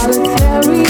solitary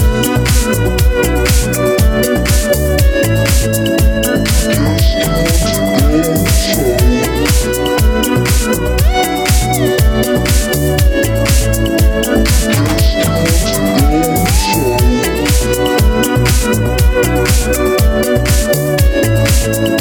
calling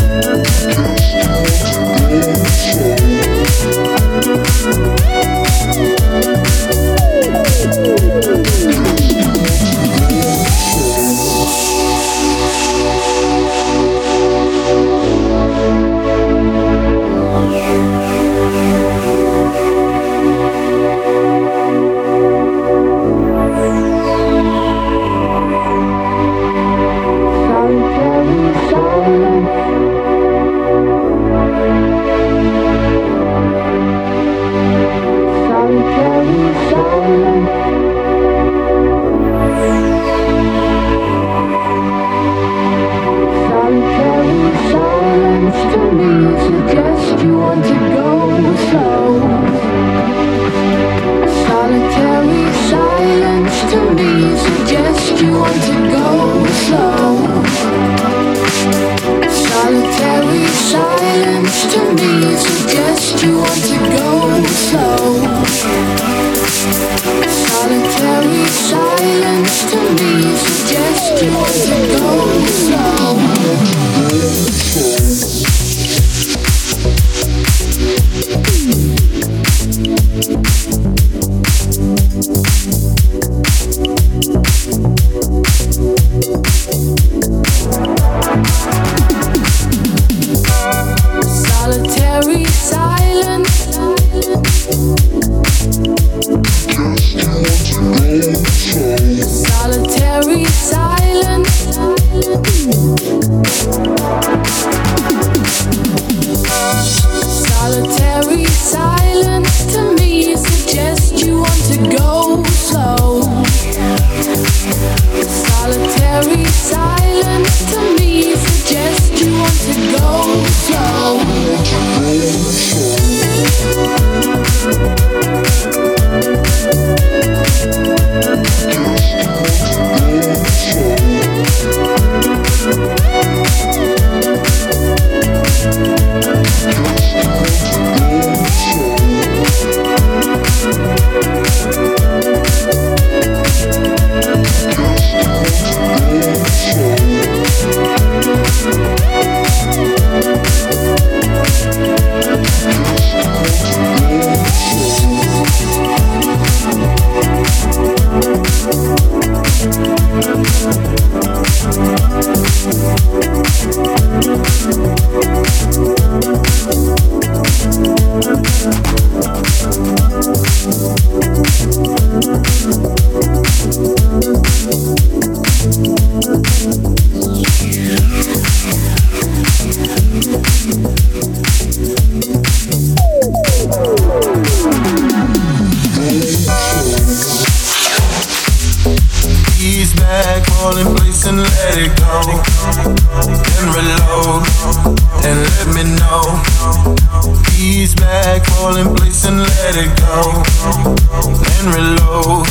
Reload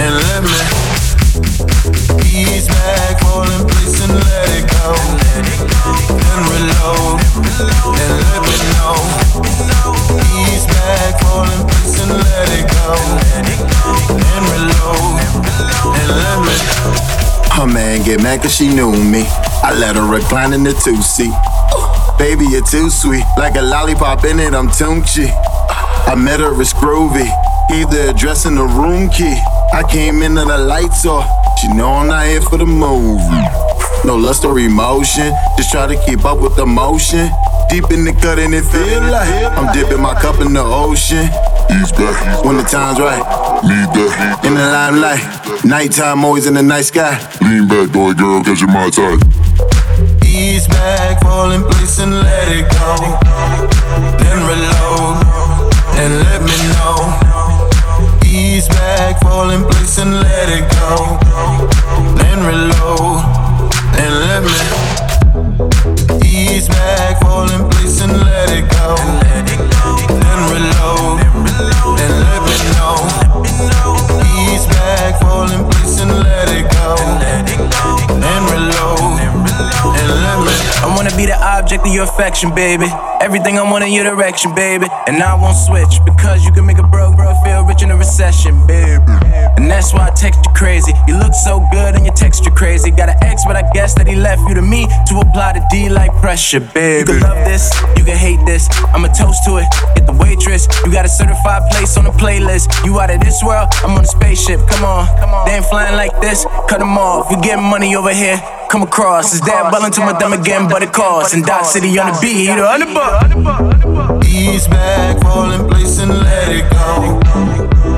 and let me ease back, fall in place and let it go. Then reload and let me know. Ease back, fall in place and let it go. Then reload and let me. Her man get mad cause she knew me. I let her recline in the two seat. Baby, you're too sweet. Like a lollipop in it, I'm Tunchi. I met her, it's groovy. Gave the address and the room key. I came in and the lights off. She know I'm not here for the movie. No lust or emotion, just try to keep up with the motion. Deep in the cut and it feel like I'm dipping my cup in the ocean. Ease back, When the time's right, lean back, in the limelight. Nighttime, always in the night sky. lean back, boy, girl, catch your my type. Ease back, fall in place and let it go. Then reload Ease back, fall in place and let it go. Then reload and let me ease back, fall in place and let it go. Then reload and let me know. Ease back, fall in place and let it go. Object of your affection, baby. Everything I want in your direction, baby. And I won't switch because you can make a broke bro feel rich in a recession, baby. And that's why I text you crazy. You look so good and your texture crazy. Got an ex, but I guess that he left you to me to apply the D like pressure, baby. You can love this, you can hate this. I'm a toast to it. Get the waitress. You got a certified place on the playlist. You out of this world, I'm on a spaceship. Come on, come on. they ain't flying like this. Cut them off. You getting money over here. Come across. Is that Wellington with them again, but it costs. And Dot City on the beat, on the buck. Ease back, fall in place and let it go.